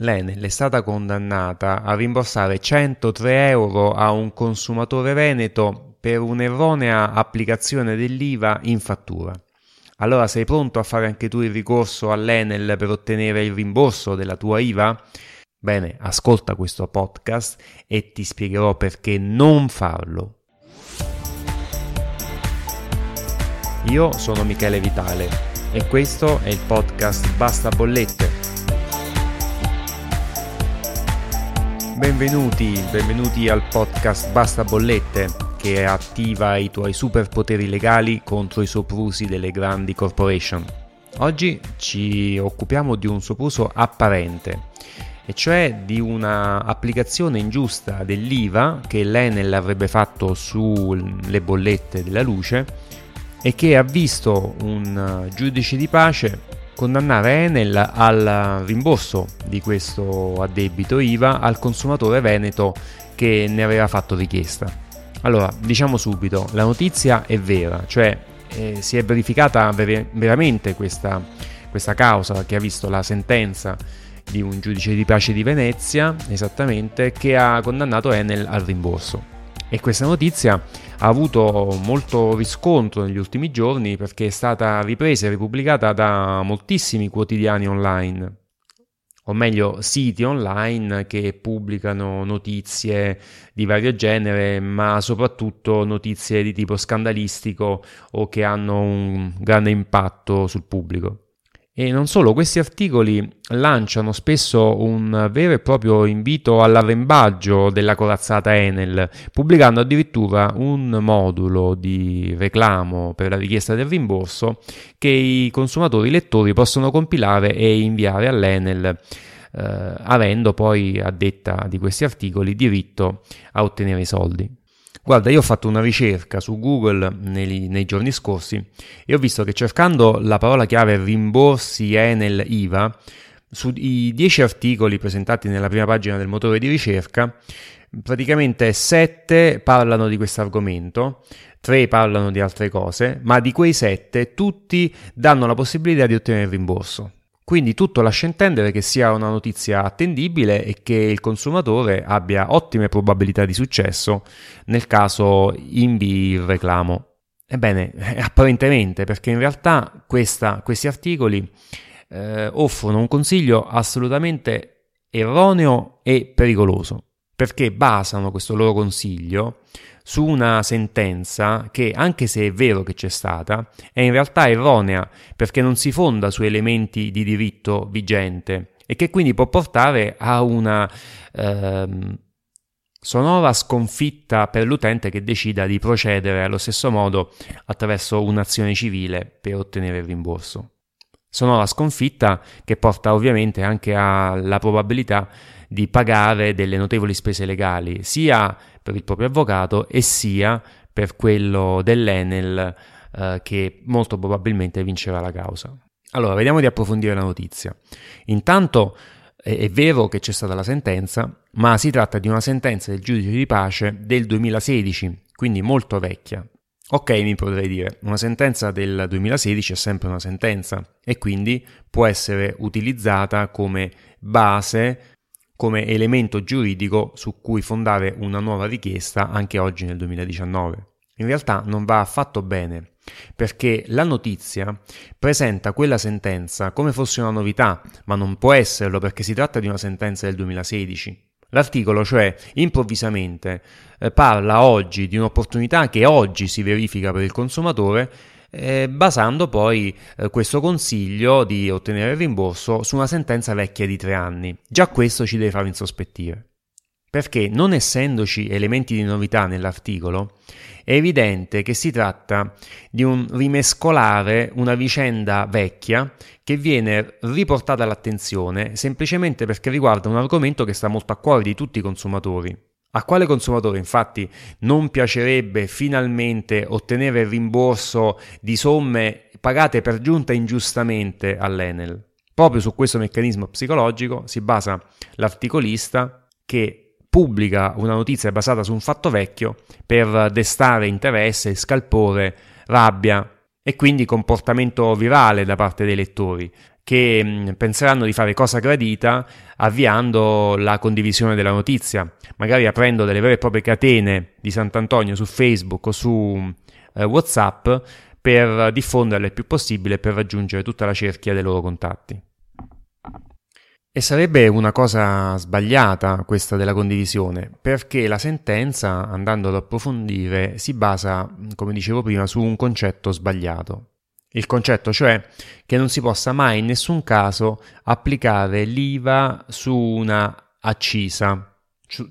L'Enel è stata condannata a rimborsare 103 euro a un consumatore veneto per un'erronea applicazione dell'IVA in fattura. Allora sei pronto a fare anche tu il ricorso all'Enel per ottenere il rimborso della tua IVA? Bene, ascolta questo podcast e ti spiegherò perché non farlo. Io sono Michele Vitale e questo è il podcast Basta Bollette. Benvenuti, benvenuti al podcast Basta Bollette che attiva i tuoi superpoteri legali contro i soprusi delle grandi corporation. Oggi ci occupiamo di un sopruso apparente, e cioè di una applicazione ingiusta dell'IVA che l'Enel avrebbe fatto sulle bollette della luce e che ha visto un giudice di pace condannare Enel al rimborso di questo addebito IVA al consumatore veneto che ne aveva fatto richiesta. Allora, diciamo subito, la notizia è vera, cioè eh, si è verificata ver- veramente questa, questa causa che ha visto la sentenza di un giudice di pace di Venezia, esattamente, che ha condannato Enel al rimborso. E questa notizia ha avuto molto riscontro negli ultimi giorni perché è stata ripresa e ripubblicata da moltissimi quotidiani online o meglio siti online che pubblicano notizie di vario genere, ma soprattutto notizie di tipo scandalistico o che hanno un grande impatto sul pubblico. E non solo, questi articoli lanciano spesso un vero e proprio invito all'arrembaggio della corazzata Enel, pubblicando addirittura un modulo di reclamo per la richiesta del rimborso che i consumatori lettori possono compilare e inviare all'Enel, eh, avendo poi, a detta di questi articoli, diritto a ottenere i soldi. Guarda, io ho fatto una ricerca su Google nei, nei, giorni scorsi e ho visto che cercando la parola chiave rimborsi Enel IVA, sui 10 articoli presentati nella prima pagina del motore di ricerca, praticamente 7 parlano di questo argomento, 3 parlano di altre cose, ma di quei 7 tutti danno la possibilità di ottenere il rimborso. Quindi tutto lascia intendere che sia una notizia attendibile e che il consumatore abbia ottime probabilità di successo nel caso invii il reclamo. Ebbene, apparentemente, perché in realtà questa, questi articoli eh, offrono un consiglio assolutamente erroneo e pericoloso, perché basano questo loro consiglio su una sentenza che, anche se è vero che c'è stata, è in realtà erronea perché non si fonda su elementi di diritto vigente e che quindi può portare a una ehm, sonora sconfitta per l'utente che decida di procedere allo stesso modo attraverso un'azione civile per ottenere il rimborso. Sonora sconfitta che porta ovviamente anche alla probabilità di pagare delle notevoli spese legali, sia per il proprio avvocato e sia per quello dell'Enel eh, che molto probabilmente vincerà la causa. Allora, vediamo di approfondire la notizia. Intanto è, è vero che c'è stata la sentenza, ma si tratta di una sentenza del giudice di pace del 2016, quindi molto vecchia. Ok, mi potrei dire, una sentenza del 2016 è sempre una sentenza e quindi può essere utilizzata come base come elemento giuridico su cui fondare una nuova richiesta anche oggi nel 2019. In realtà non va affatto bene, perché la notizia presenta quella sentenza come fosse una novità, ma non può esserlo perché si tratta di una sentenza del 2016. L'articolo, cioè, improvvisamente eh, parla oggi di un'opportunità che oggi si verifica per il consumatore eh, basando poi eh, questo consiglio di ottenere il rimborso su una sentenza vecchia di tre anni. Già questo ci deve far insospettire. Perché non essendoci elementi di novità nell'articolo, è evidente che si tratta di un rimescolare una vicenda vecchia che viene riportata all'attenzione semplicemente perché riguarda un argomento che sta molto a cuore di tutti i consumatori. A quale consumatore infatti non piacerebbe finalmente ottenere il rimborso di somme pagate per giunta ingiustamente all'Enel? Proprio su questo meccanismo psicologico si basa l'articolista che pubblica una notizia basata su un fatto vecchio per destare interesse, scalpore, rabbia e quindi comportamento virale da parte dei lettori che mm, penseranno di fare cosa gradita avviando la condivisione della notizia, magari aprendo delle vere e proprie catene di Sant'Antonio su Facebook o su eh, WhatsApp per diffonderle il più possibile per raggiungere tutta la cerchia dei loro contatti. E sarebbe una cosa sbagliata questa della condivisione, perché la sentenza, andando ad approfondire, si basa, come dicevo prima, su un concetto sbagliato. Il concetto cioè che non si possa mai in nessun caso applicare l'IVA su una accisa,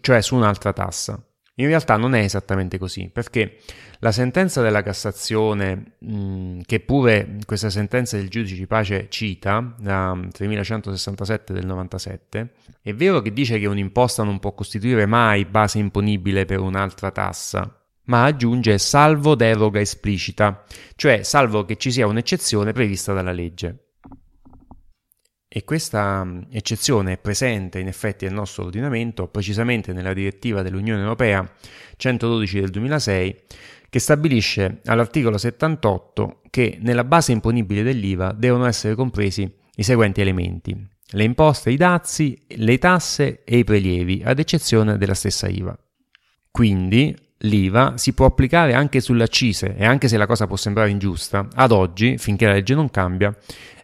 cioè su un'altra tassa. In realtà non è esattamente così, perché la sentenza della Cassazione, mh, che pure questa sentenza del giudice di pace cita, la 3167 del 97, è vero che dice che un'imposta non può costituire mai base imponibile per un'altra tassa, ma aggiunge salvo deroga esplicita, cioè salvo che ci sia un'eccezione prevista dalla legge. E questa mm, eccezione è presente in effetti nel nostro ordinamento, precisamente nella direttiva dell'Unione Europea 112 del 2006, che stabilisce all'articolo 78 che nella base imponibile dell'IVA devono essere compresi i seguenti elementi: le imposte, i dazi, le tasse e i prelievi, ad eccezione della stessa IVA. Quindi l'IVA si può applicare anche sulle accise e anche se la cosa può sembrare ingiusta, ad oggi, finché la legge non cambia,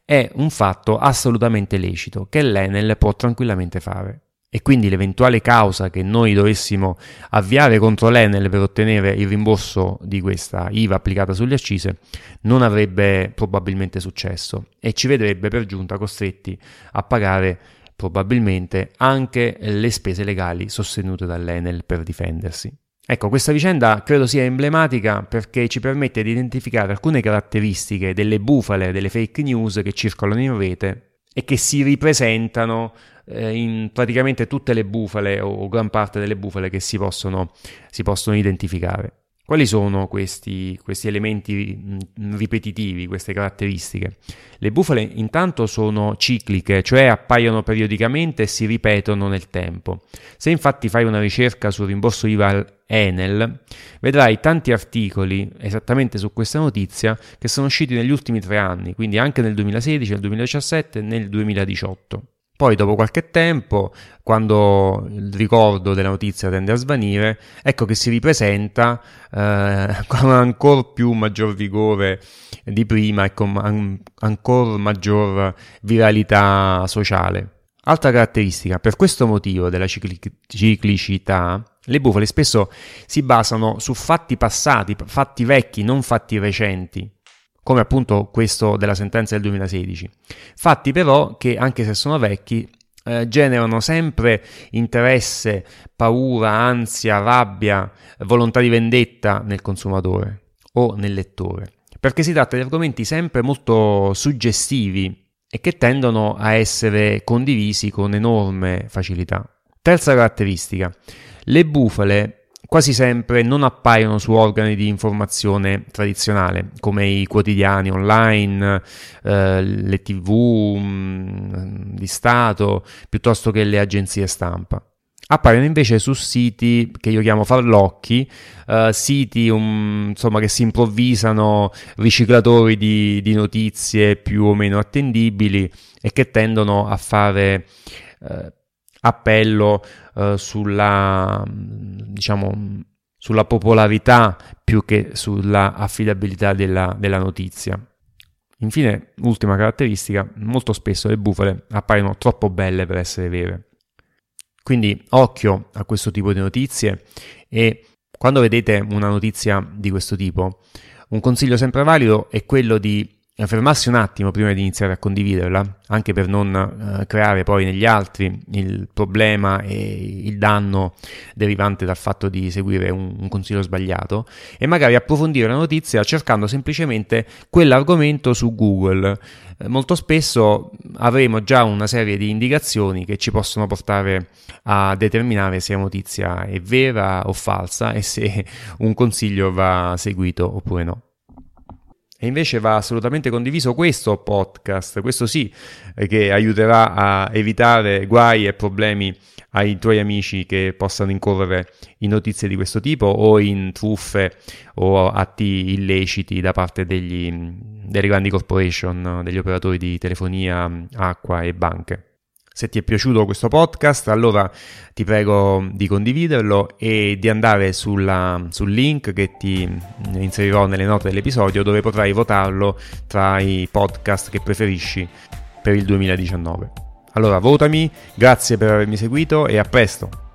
è un fatto assolutamente lecito che l'Enel può tranquillamente fare. E quindi l'eventuale causa che noi dovessimo avviare contro l'Enel per ottenere il rimborso di questa IVA applicata sulle accise non avrebbe probabilmente successo e ci vedrebbe per giunta costretti a pagare probabilmente anche le spese legali sostenute dall'Enel per difendersi. Ecco, questa vicenda credo sia emblematica perché ci permette di identificare alcune caratteristiche delle bufale, delle fake news che circolano in rete e che si ripresentano eh, in praticamente tutte le bufale o gran parte delle bufale che si possono, si possono identificare. Quali sono questi, questi elementi ripetitivi, queste caratteristiche? Le bufale intanto sono cicliche, cioè appaiono periodicamente e si ripetono nel tempo. Se infatti fai una ricerca sul rimborso IVA Enel, vedrai tanti articoli esattamente su questa notizia che sono usciti negli ultimi tre anni, quindi anche nel 2016, nel 2017 e nel 2018. Poi dopo qualche tempo, quando il ricordo della notizia tende a svanire, ecco che si ripresenta eh, con ancora più maggior vigore di prima e con an- ancora maggior viralità sociale. Altra caratteristica, per questo motivo della cicli- ciclicità, le bufale spesso si basano su fatti passati, fatti vecchi, non fatti recenti come appunto questo della sentenza del 2016. Fatti però che, anche se sono vecchi, eh, generano sempre interesse, paura, ansia, rabbia, volontà di vendetta nel consumatore o nel lettore, perché si tratta di argomenti sempre molto suggestivi e che tendono a essere condivisi con enorme facilità. Terza caratteristica, le bufale quasi sempre non appaiono su organi di informazione tradizionale come i quotidiani online, eh, le tv mh, mm, di Stato, piuttosto che le agenzie stampa. Appaiono invece su siti che io chiamo farlocchi, eh, siti um, insomma, che si improvvisano riciclatori di, di, notizie più o meno attendibili e che tendono a fare eh, appello eh, sulla, diciamo, sulla popolarità più che sulla affidabilità della, della notizia. Infine, ultima caratteristica, molto spesso le bufale appaiono troppo belle per essere vere. Quindi occhio a questo tipo di notizie e quando vedete una notizia di questo tipo, un consiglio sempre valido è quello di fermarsi un attimo prima di iniziare a condividerla, anche per non eh, creare poi negli altri il problema e il danno derivante dal fatto di seguire un, un consiglio sbagliato e magari approfondire la notizia cercando semplicemente quell'argomento su Google. Eh, molto spesso avremo già una serie di indicazioni che ci possono portare a determinare se la notizia è vera o falsa e se un consiglio va seguito oppure no. E invece va assolutamente condiviso questo podcast, questo sì, eh, che aiuterà a evitare guai e problemi ai tuoi amici che possano incorrere in notizie di questo tipo o in truffe o atti illeciti da parte degli, delle grandi corporation, degli operatori di telefonia, acqua e banche. Se ti è piaciuto questo podcast, allora ti prego di condividerlo e di andare sulla, sul link che ti inserirò nelle note dell'episodio dove potrai votarlo tra i podcast che preferisci per il 2019. Allora votami, grazie per avermi seguito e a presto!